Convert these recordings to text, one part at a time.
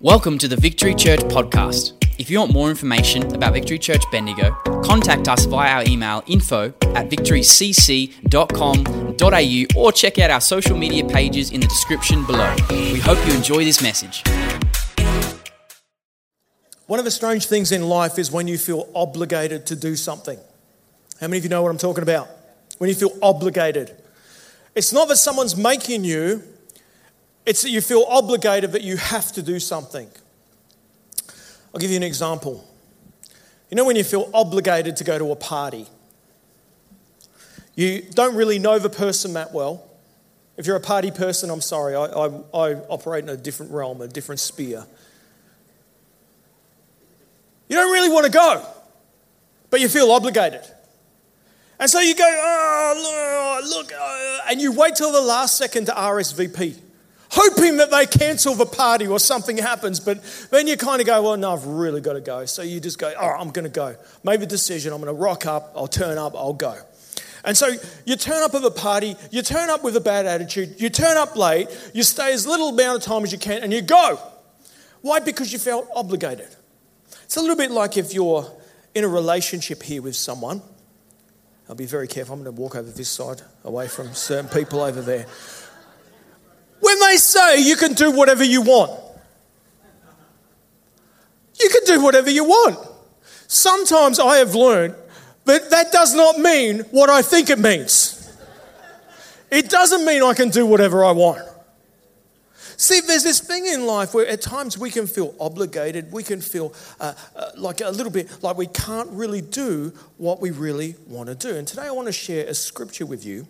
Welcome to the Victory Church podcast. If you want more information about Victory Church Bendigo, contact us via our email info at victorycc.com.au or check out our social media pages in the description below. We hope you enjoy this message. One of the strange things in life is when you feel obligated to do something. How many of you know what I'm talking about? When you feel obligated. It's not that someone's making you, it's that you feel obligated that you have to do something. I'll give you an example. You know, when you feel obligated to go to a party, you don't really know the person that well. If you're a party person, I'm sorry, I, I, I operate in a different realm, a different sphere. You don't really want to go, but you feel obligated. And so you go, oh, look, and you wait till the last second to RSVP, hoping that they cancel the party or something happens. But then you kind of go, well, no, I've really got to go. So you just go, all right, I'm going to go. Made the decision, I'm going to rock up, I'll turn up, I'll go. And so you turn up at the party, you turn up with a bad attitude, you turn up late, you stay as little amount of time as you can, and you go. Why? Because you felt obligated. It's a little bit like if you're in a relationship here with someone I'll be very careful. I'm going to walk over this side, away from certain people over there. When they say you can do whatever you want, you can do whatever you want. Sometimes I have learned that that does not mean what I think it means. It doesn't mean I can do whatever I want. See, there's this thing in life where at times we can feel obligated, we can feel uh, uh, like a little bit like we can't really do what we really want to do. And today I want to share a scripture with you.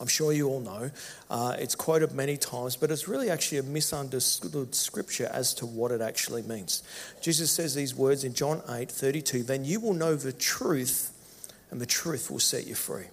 I'm sure you all know. Uh, it's quoted many times, but it's really actually a misunderstood scripture as to what it actually means. Jesus says these words in John 8 32 Then you will know the truth, and the truth will set you free.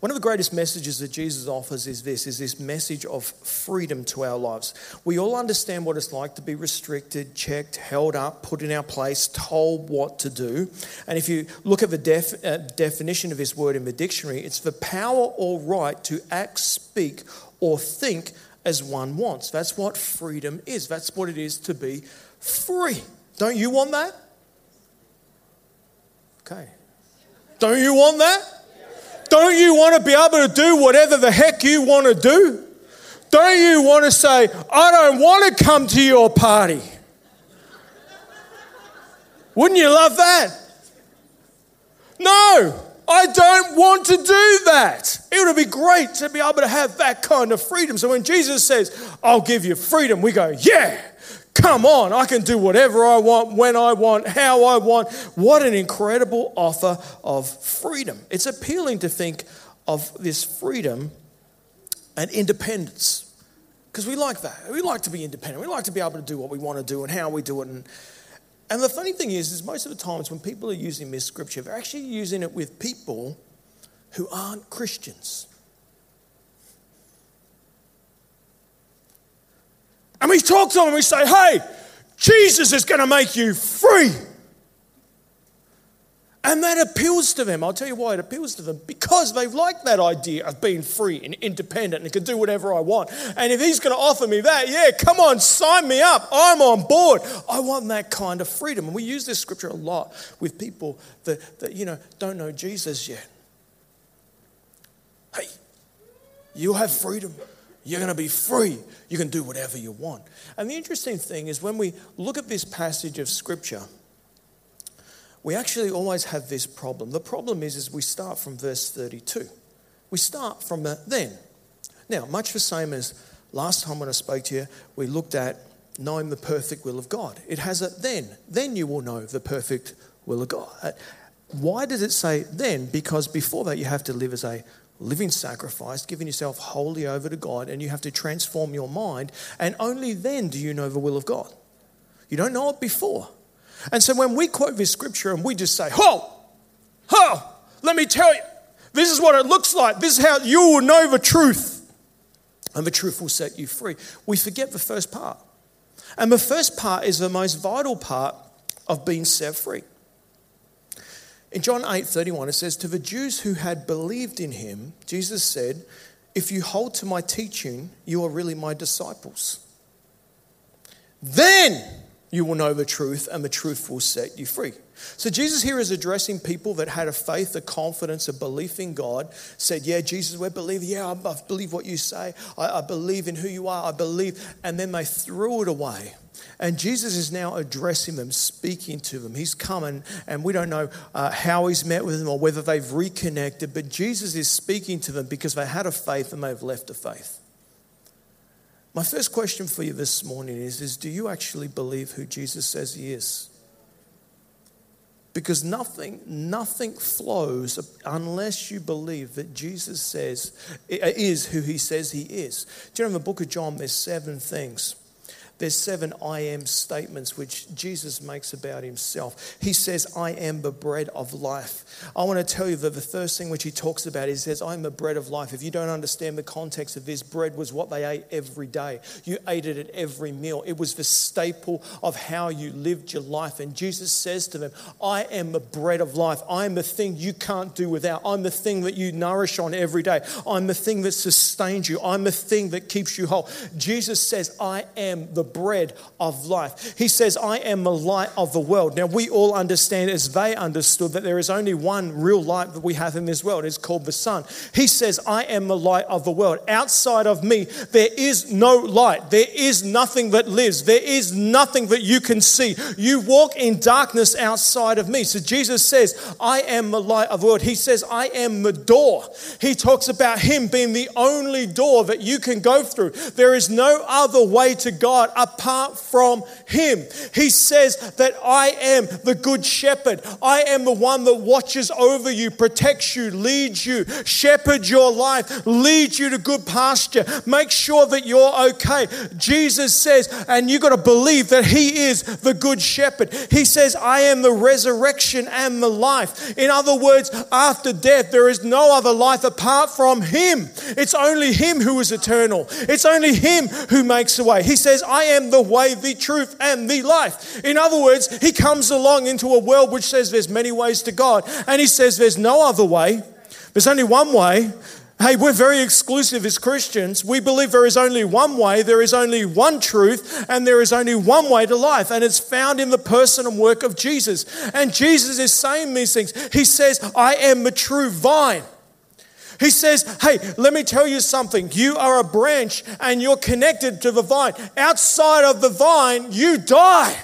One of the greatest messages that Jesus offers is this is this message of freedom to our lives. We all understand what it's like to be restricted, checked, held up, put in our place, told what to do. And if you look at the def, uh, definition of this word in the dictionary, it's the power or right to act, speak, or think as one wants. That's what freedom is. That's what it is to be free. Don't you want that? Okay. Don't you want that? Don't you want to be able to do whatever the heck you want to do? Don't you want to say, I don't want to come to your party? Wouldn't you love that? No, I don't want to do that. It would be great to be able to have that kind of freedom. So when Jesus says, I'll give you freedom, we go, yeah, Come on, I can do whatever I want, when I want, how I want. What an incredible offer of freedom. It's appealing to think of this freedom and independence because we like that. We like to be independent. We like to be able to do what we want to do and how we do it. And, and the funny thing is, is most of the times when people are using this scripture, they're actually using it with people who aren't Christians. We talk to them and we say, hey, Jesus is going to make you free. And that appeals to them. I'll tell you why it appeals to them. Because they've liked that idea of being free and independent and can do whatever I want. And if he's going to offer me that, yeah, come on, sign me up. I'm on board. I want that kind of freedom. And we use this scripture a lot with people that, that you know, don't know Jesus yet. Hey, you have freedom. You're going to be free. You can do whatever you want. And the interesting thing is when we look at this passage of scripture, we actually always have this problem. The problem is, is we start from verse 32. We start from the then. Now, much the same as last time when I spoke to you, we looked at knowing the perfect will of God. It has a then. Then you will know the perfect will of God. Uh, why does it say then? Because before that, you have to live as a living sacrifice, giving yourself wholly over to God, and you have to transform your mind. And only then do you know the will of God. You don't know it before. And so when we quote this scripture and we just say, Ho, ho, let me tell you, this is what it looks like. This is how you will know the truth. And the truth will set you free. We forget the first part. And the first part is the most vital part of being set free. In John 8 31, it says, To the Jews who had believed in him, Jesus said, If you hold to my teaching, you are really my disciples. then you will know the truth, and the truth will set you free. So, Jesus here is addressing people that had a faith, a confidence, a belief in God, said, Yeah, Jesus, we believe. Yeah, I, believe what you say. I, I believe in who you are. I believe. And then they threw it away. And Jesus is now addressing them, speaking to them. He's coming, and we don't know uh, how he's met with them or whether they've reconnected, but Jesus is speaking to them because they had a faith and they've left a faith. My first question for you this morning is, is do you actually believe who Jesus says he is? Because nothing, nothing flows unless you believe that Jesus says is who he says he is. Do you know in the book of John there's seven things there's seven I am statements which Jesus makes about himself. He says, I am the bread of life. I want to tell you that the first thing which he talks about is he says, I'm the bread of life. If you don't understand the context of this, bread was what they ate every day. You ate it at every meal. It was the staple of how you lived your life. And Jesus says to them, I am the bread of life. I am the thing you can't do without. I'm the thing that you nourish on every day. I'm the thing that sustains you. I'm the thing that keeps you whole. Jesus says, I am the bread of life. He says, I am the light of the world. Now, we all understand, as they understood, that there is only one real light that we have in this world. It's called the sun. He says, I am the light of the world. Outside of me, there is no light. There is nothing that lives. There is nothing that you can see. You walk in darkness outside of me. So Jesus says, I am the light of the world. He says, I am the door. He talks about Him being the only door that you can go through. There is no other way to God apart from Him. He says that I am the good shepherd. I am the one that watches over you, protects you, leads you, shepherds your life, leads you to good pasture, make sure that you're okay. Jesus says, and you've got to believe that He is the good shepherd. He says, I am the resurrection and the life. In other words, after death, there is no other life apart from Him. It's only Him who is eternal, it's only Him who makes a way. He says, I am the way, the truth, and the life. In other words, He comes along into a world which says there's many ways to God, and He says there's no other way, there's only one way. Hey, we're very exclusive as Christians. We believe there is only one way, there is only one truth, and there is only one way to life, and it's found in the person and work of Jesus. And Jesus is saying these things. He says, I am the true vine. He says, Hey, let me tell you something. You are a branch and you're connected to the vine. Outside of the vine, you die.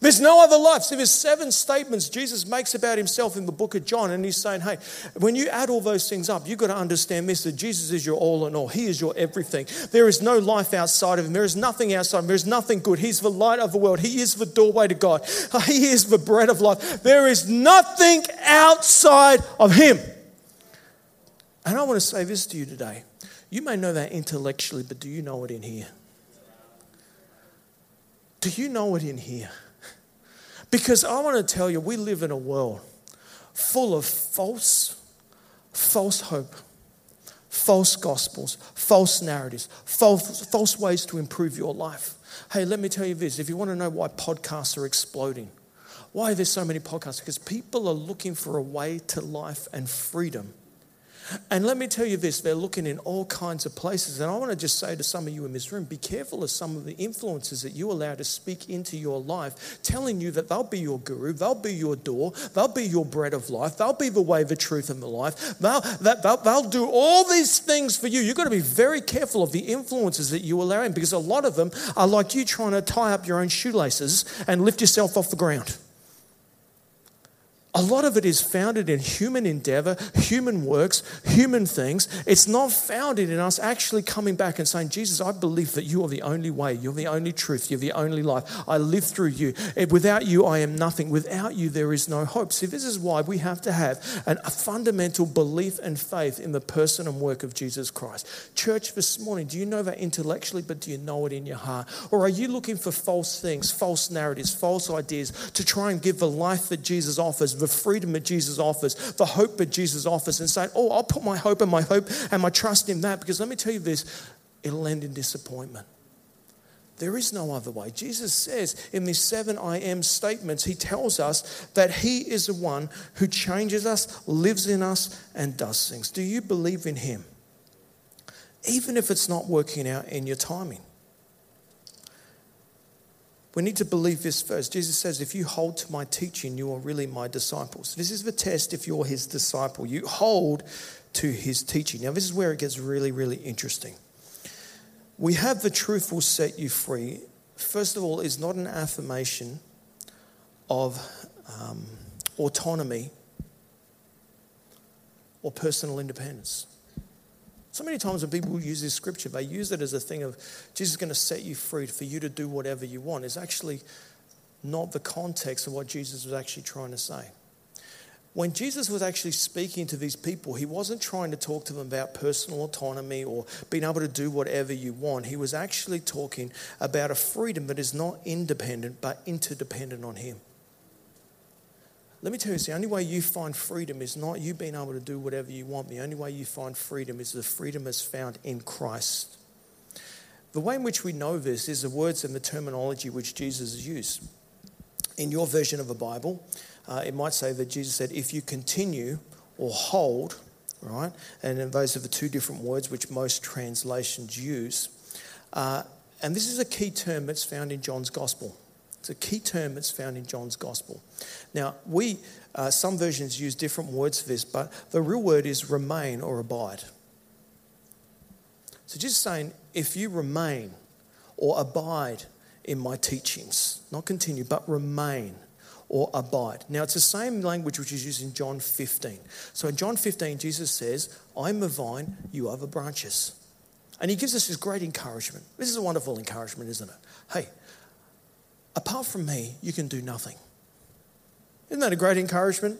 There's no other life. See, there's seven statements Jesus makes about himself in the book of John, and he's saying, hey, when you add all those things up, you've got to understand this that Jesus is your all in all. He is your everything. There is no life outside of him. There is nothing outside of him. There is nothing good. He's the light of the world. He is the doorway to God. He is the bread of life. There is nothing outside of him. And I want to say this to you today. You may know that intellectually, but do you know it in here? Do you know it in here? Because I want to tell you, we live in a world full of false, false hope, false gospels, false narratives, false, false ways to improve your life. Hey, let me tell you this if you want to know why podcasts are exploding, why there's so many podcasts, because people are looking for a way to life and freedom and let me tell you this they're looking in all kinds of places. And I want to just say to some of you in this room be careful of some of the influences that you allow to speak into your life, telling you that they'll be your guru, they'll be your door, they'll be your bread of life, they'll be the way, the truth, and the life. They'll, they'll, they'll do all these things for you. You've got to be very careful of the influences that you allow in because a lot of them are like you trying to tie up your own shoelaces and lift yourself off the ground. A lot of it is founded in human endeavor, human works, human things. It's not founded in us actually coming back and saying, Jesus, I believe that you are the only way, you're the only truth, you're the only life. I live through you. Without you, I am nothing. Without you, there is no hope. See, this is why we have to have an, a fundamental belief and faith in the person and work of Jesus Christ. Church, this morning, do you know that intellectually, but do you know it in your heart? Or are you looking for false things, false narratives, false ideas to try and give the life that Jesus offers? The freedom that Jesus offers, the hope that Jesus offers, and saying, Oh, I'll put my hope and my hope and my trust in that. Because let me tell you this, it'll end in disappointment. There is no other way. Jesus says in these seven I am statements, He tells us that He is the one who changes us, lives in us, and does things. Do you believe in Him? Even if it's not working out in your timing. We need to believe this first. Jesus says, If you hold to my teaching, you are really my disciples. This is the test if you're his disciple. You hold to his teaching. Now, this is where it gets really, really interesting. We have the truth will set you free. First of all, is not an affirmation of um, autonomy or personal independence. So many times when people use this scripture, they use it as a thing of Jesus is going to set you free for you to do whatever you want. It's actually not the context of what Jesus was actually trying to say. When Jesus was actually speaking to these people, he wasn't trying to talk to them about personal autonomy or being able to do whatever you want. He was actually talking about a freedom that is not independent but interdependent on him. Let me tell you, the only way you find freedom is not you being able to do whatever you want. The only way you find freedom is the freedom is found in Christ. The way in which we know this is the words and the terminology which Jesus used. In your version of the Bible, uh, it might say that Jesus said, if you continue or hold, right? And those are the two different words which most translations use. Uh, and this is a key term that's found in John's Gospel. It's a key term that's found in John's Gospel. Now, we, uh, some versions use different words for this, but the real word is remain or abide. So just saying, if you remain or abide in my teachings, not continue, but remain or abide. Now, it's the same language which is used in John 15. So in John 15, Jesus says, I'm the vine, you are the branches. And he gives us this great encouragement. This is a wonderful encouragement, isn't it? Hey, apart from me, you can do nothing. Isn't that a great encouragement?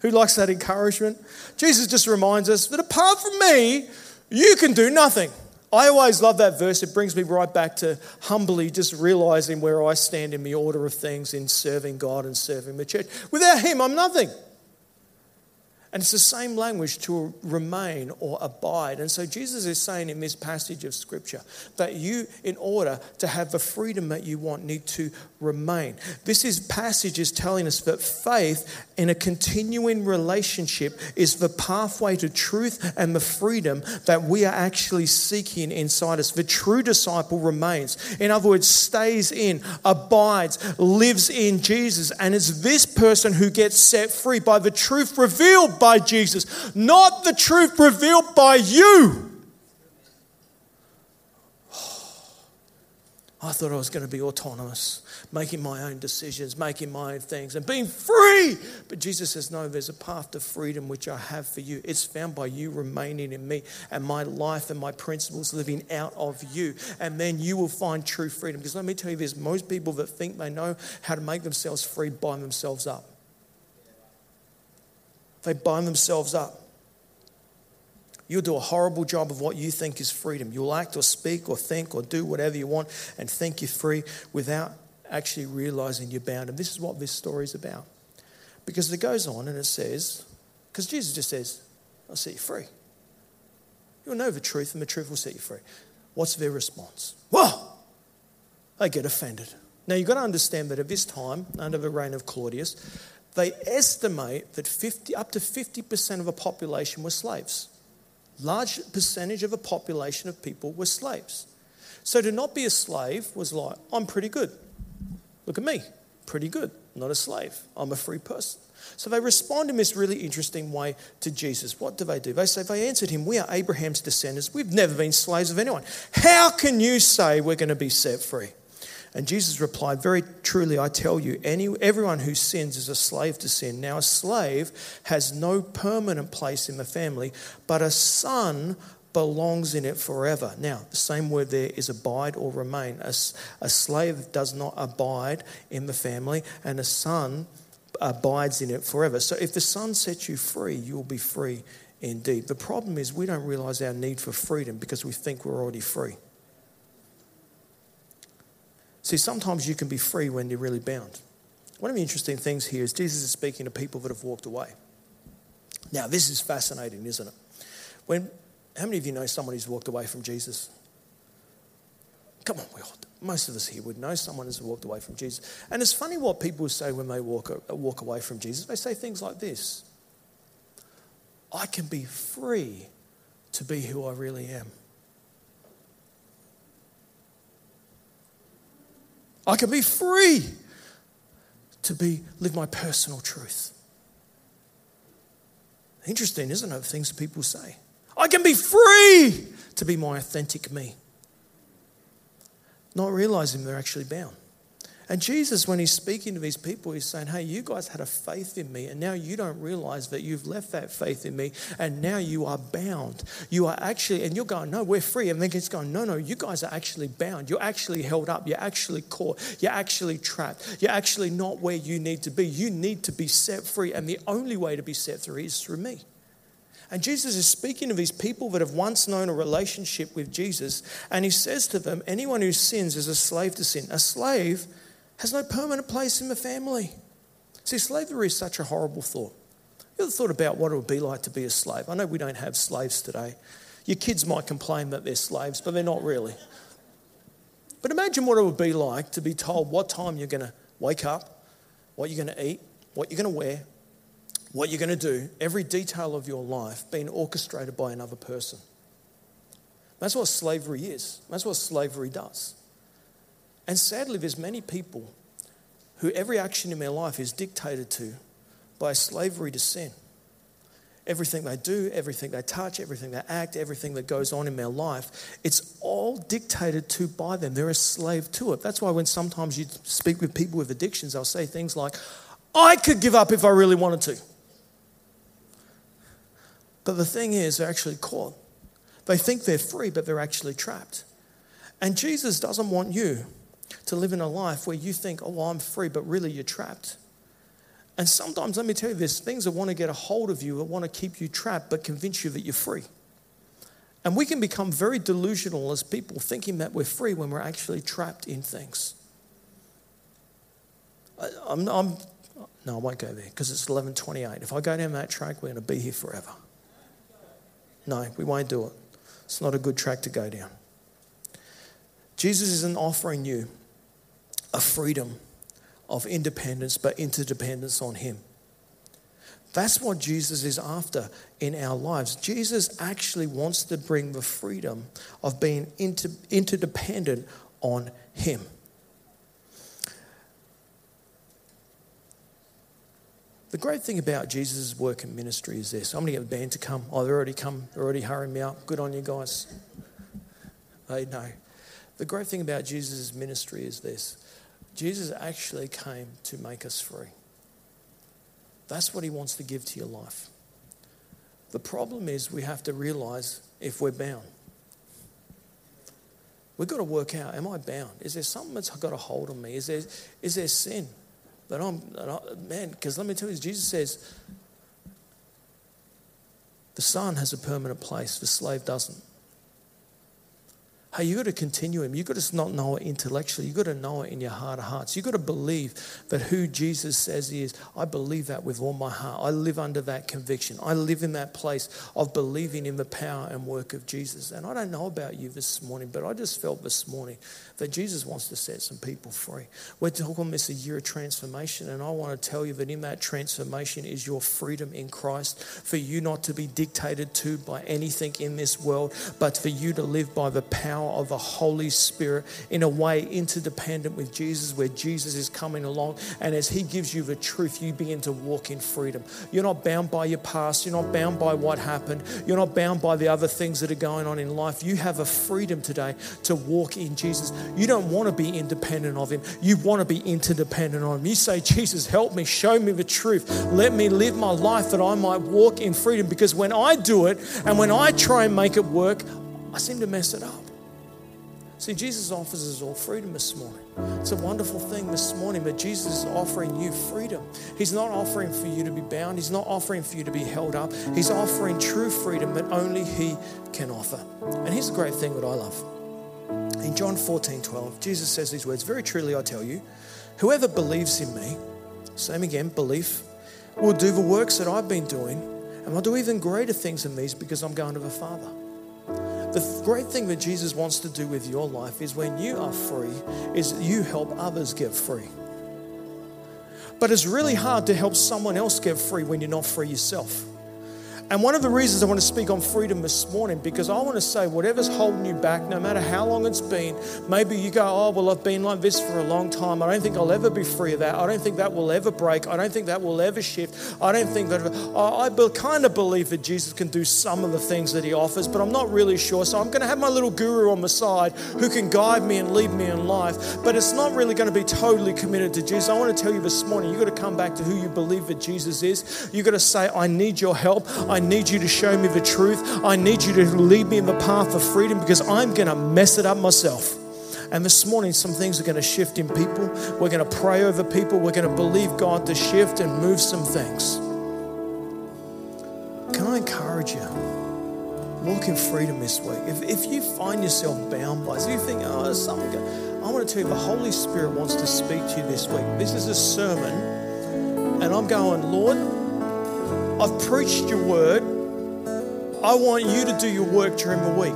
Who likes that encouragement? Jesus just reminds us that apart from me, you can do nothing. I always love that verse. It brings me right back to humbly just realizing where I stand in the order of things in serving God and serving the church. Without Him, I'm nothing. And it's the same language to remain or abide. And so Jesus is saying in this passage of Scripture that you, in order to have the freedom that you want, need to remain. This is passage is telling us that faith in a continuing relationship is the pathway to truth and the freedom that we are actually seeking inside us. The true disciple remains. In other words, stays in, abides, lives in Jesus, and is this person who gets set free by the truth revealed by Jesus, not the truth revealed by you. I thought I was going to be autonomous, making my own decisions, making my own things, and being free. But Jesus says, No, there's a path to freedom which I have for you. It's found by you remaining in me and my life and my principles living out of you. And then you will find true freedom. Because let me tell you this most people that think they know how to make themselves free bind themselves up. They bind themselves up. You'll do a horrible job of what you think is freedom. You'll act or speak or think or do whatever you want and think you're free without actually realizing you're bound. And this is what this story is about. Because it goes on and it says, because Jesus just says, I'll set you free. You'll know the truth and the truth will set you free. What's their response? Well, they get offended. Now you've got to understand that at this time, under the reign of Claudius, they estimate that 50, up to 50% of the population were slaves. Large percentage of a population of people were slaves. So to not be a slave was like, I'm pretty good. Look at me, pretty good. Not a slave. I'm a free person. So they respond in this really interesting way to Jesus. What do they do? They say, they answered him, We are Abraham's descendants. We've never been slaves of anyone. How can you say we're going to be set free? And Jesus replied, Very truly, I tell you, any, everyone who sins is a slave to sin. Now, a slave has no permanent place in the family, but a son belongs in it forever. Now, the same word there is abide or remain. A, a slave does not abide in the family, and a son abides in it forever. So, if the son sets you free, you will be free indeed. The problem is we don't realize our need for freedom because we think we're already free. See, sometimes you can be free when you're really bound. One of the interesting things here is Jesus is speaking to people that have walked away. Now, this is fascinating, isn't it? When, how many of you know someone who's walked away from Jesus? Come on, we all, most of us here would know someone who's walked away from Jesus. And it's funny what people say when they walk, walk away from Jesus. They say things like this I can be free to be who I really am. I can be free to be live my personal truth. Interesting, isn't it? Things that people say. I can be free to be my authentic me. Not realizing they're actually bound. And Jesus, when he's speaking to these people, he's saying, Hey, you guys had a faith in me, and now you don't realize that you've left that faith in me, and now you are bound. You are actually, and you're going, No, we're free. And then he's going, No, no, you guys are actually bound. You're actually held up. You're actually caught. You're actually trapped. You're actually not where you need to be. You need to be set free. And the only way to be set free is through me. And Jesus is speaking of these people that have once known a relationship with Jesus, and he says to them, Anyone who sins is a slave to sin. A slave has no permanent place in the family. See, slavery is such a horrible thought. You ever thought about what it would be like to be a slave? I know we don't have slaves today. Your kids might complain that they're slaves, but they're not really. But imagine what it would be like to be told what time you're going to wake up, what you're going to eat, what you're going to wear, what you're going to do, every detail of your life being orchestrated by another person. That's what slavery is. That's what slavery does. And sadly, there's many people who every action in their life is dictated to by slavery to sin. Everything they do, everything they touch, everything they act, everything that goes on in their life, it's all dictated to by them. They're a slave to it. That's why when sometimes you speak with people with addictions, they'll say things like, I could give up if I really wanted to. But the thing is, they're actually caught. They think they're free, but they're actually trapped. And Jesus doesn't want you to live in a life where you think, oh, well, I'm free, but really you're trapped. And sometimes, let me tell you, there's things that want to get a hold of you, that want to keep you trapped, but convince you that you're free. And we can become very delusional as people, thinking that we're free when we're actually trapped in things. I, I'm, I'm, no, I won't go there because it's 11:28. If I go down that track, we're going to be here forever. No, we won't do it. It's not a good track to go down. Jesus isn't offering you a freedom of independence, but interdependence on Him. That's what Jesus is after in our lives. Jesus actually wants to bring the freedom of being inter- interdependent on Him. The great thing about Jesus' work and ministry is this. I'm going to get the band to come. Oh, they've already come. They're already hurrying me up. Good on you guys. They know. The great thing about Jesus' ministry is this Jesus actually came to make us free. That's what he wants to give to your life. The problem is we have to realize if we're bound. We've got to work out am I bound? Is there something that's got a hold on me? Is there, is there sin that I'm, that I, man, because let me tell you, Jesus says the son has a permanent place, the slave doesn't. Hey, you got to continue him. You've got to not know it intellectually. You've got to know it in your heart of hearts. You've got to believe that who Jesus says he is. I believe that with all my heart. I live under that conviction. I live in that place of believing in the power and work of Jesus. And I don't know about you this morning, but I just felt this morning that Jesus wants to set some people free. We're talking this a year of transformation, and I want to tell you that in that transformation is your freedom in Christ for you not to be dictated to by anything in this world, but for you to live by the power power of the Holy Spirit in a way interdependent with Jesus, where Jesus is coming along. And as He gives you the truth, you begin to walk in freedom. You're not bound by your past, you're not bound by what happened, you're not bound by the other things that are going on in life. You have a freedom today to walk in Jesus. You don't want to be independent of Him, you want to be interdependent on Him. You say, Jesus, help me, show me the truth. Let me live my life that I might walk in freedom because when I do it and when I try and make it work, I seem to mess it up. See, Jesus offers us all freedom this morning. It's a wonderful thing this morning but Jesus is offering you freedom. He's not offering for you to be bound, He's not offering for you to be held up. He's offering true freedom that only He can offer. And here's the great thing that I love. In John 14 12, Jesus says these words Very truly, I tell you, whoever believes in me, same again, belief, will do the works that I've been doing, and will do even greater things than these because I'm going to the Father. The great thing that Jesus wants to do with your life is when you are free, is you help others get free. But it's really hard to help someone else get free when you're not free yourself. And one of the reasons I want to speak on freedom this morning, because I want to say, whatever's holding you back, no matter how long it's been, maybe you go, oh, well, I've been like this for a long time. I don't think I'll ever be free of that. I don't think that will ever break. I don't think that will ever shift. I don't think that, I, kind of believe that Jesus can do some of the things that he offers, but I'm not really sure. So I'm going to have my little guru on the side who can guide me and lead me in life, but it's not really going to be totally committed to Jesus. I want to tell you this morning, you've got to come back to who you believe that Jesus is. You've got to say, I need your help. I need you to show me the truth. I need you to lead me in the path of freedom because I'm going to mess it up myself. And this morning, some things are going to shift in people. We're going to pray over people. We're going to believe God to shift and move some things. Can I encourage you? Walk in freedom this week. If, if you find yourself bound by, if you think, oh, there's something, I want to tell you, the Holy Spirit wants to speak to you this week. This is a sermon, and I'm going, Lord, I've preached your word. I want you to do your work during the week.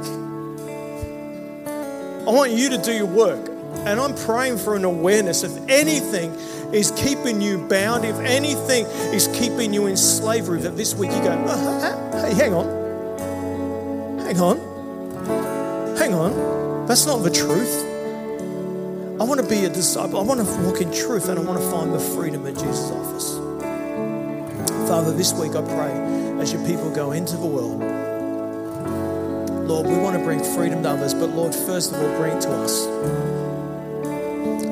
I want you to do your work. And I'm praying for an awareness. If anything is keeping you bound, if anything is keeping you in slavery, that this week you go, oh, hey, hang on. Hang on. Hang on. That's not the truth. I want to be a disciple. I want to walk in truth and I want to find the freedom that Jesus offers. Father, this week I pray as your people go into the world, Lord, we want to bring freedom to others, but Lord, first of all, bring it to us.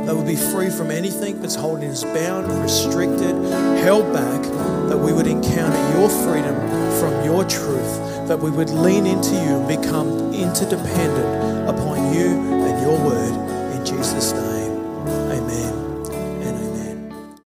That we be free from anything that's holding us bound, restricted, held back, that we would encounter your freedom from your truth, that we would lean into you and become interdependent upon you and your word. In Jesus' name.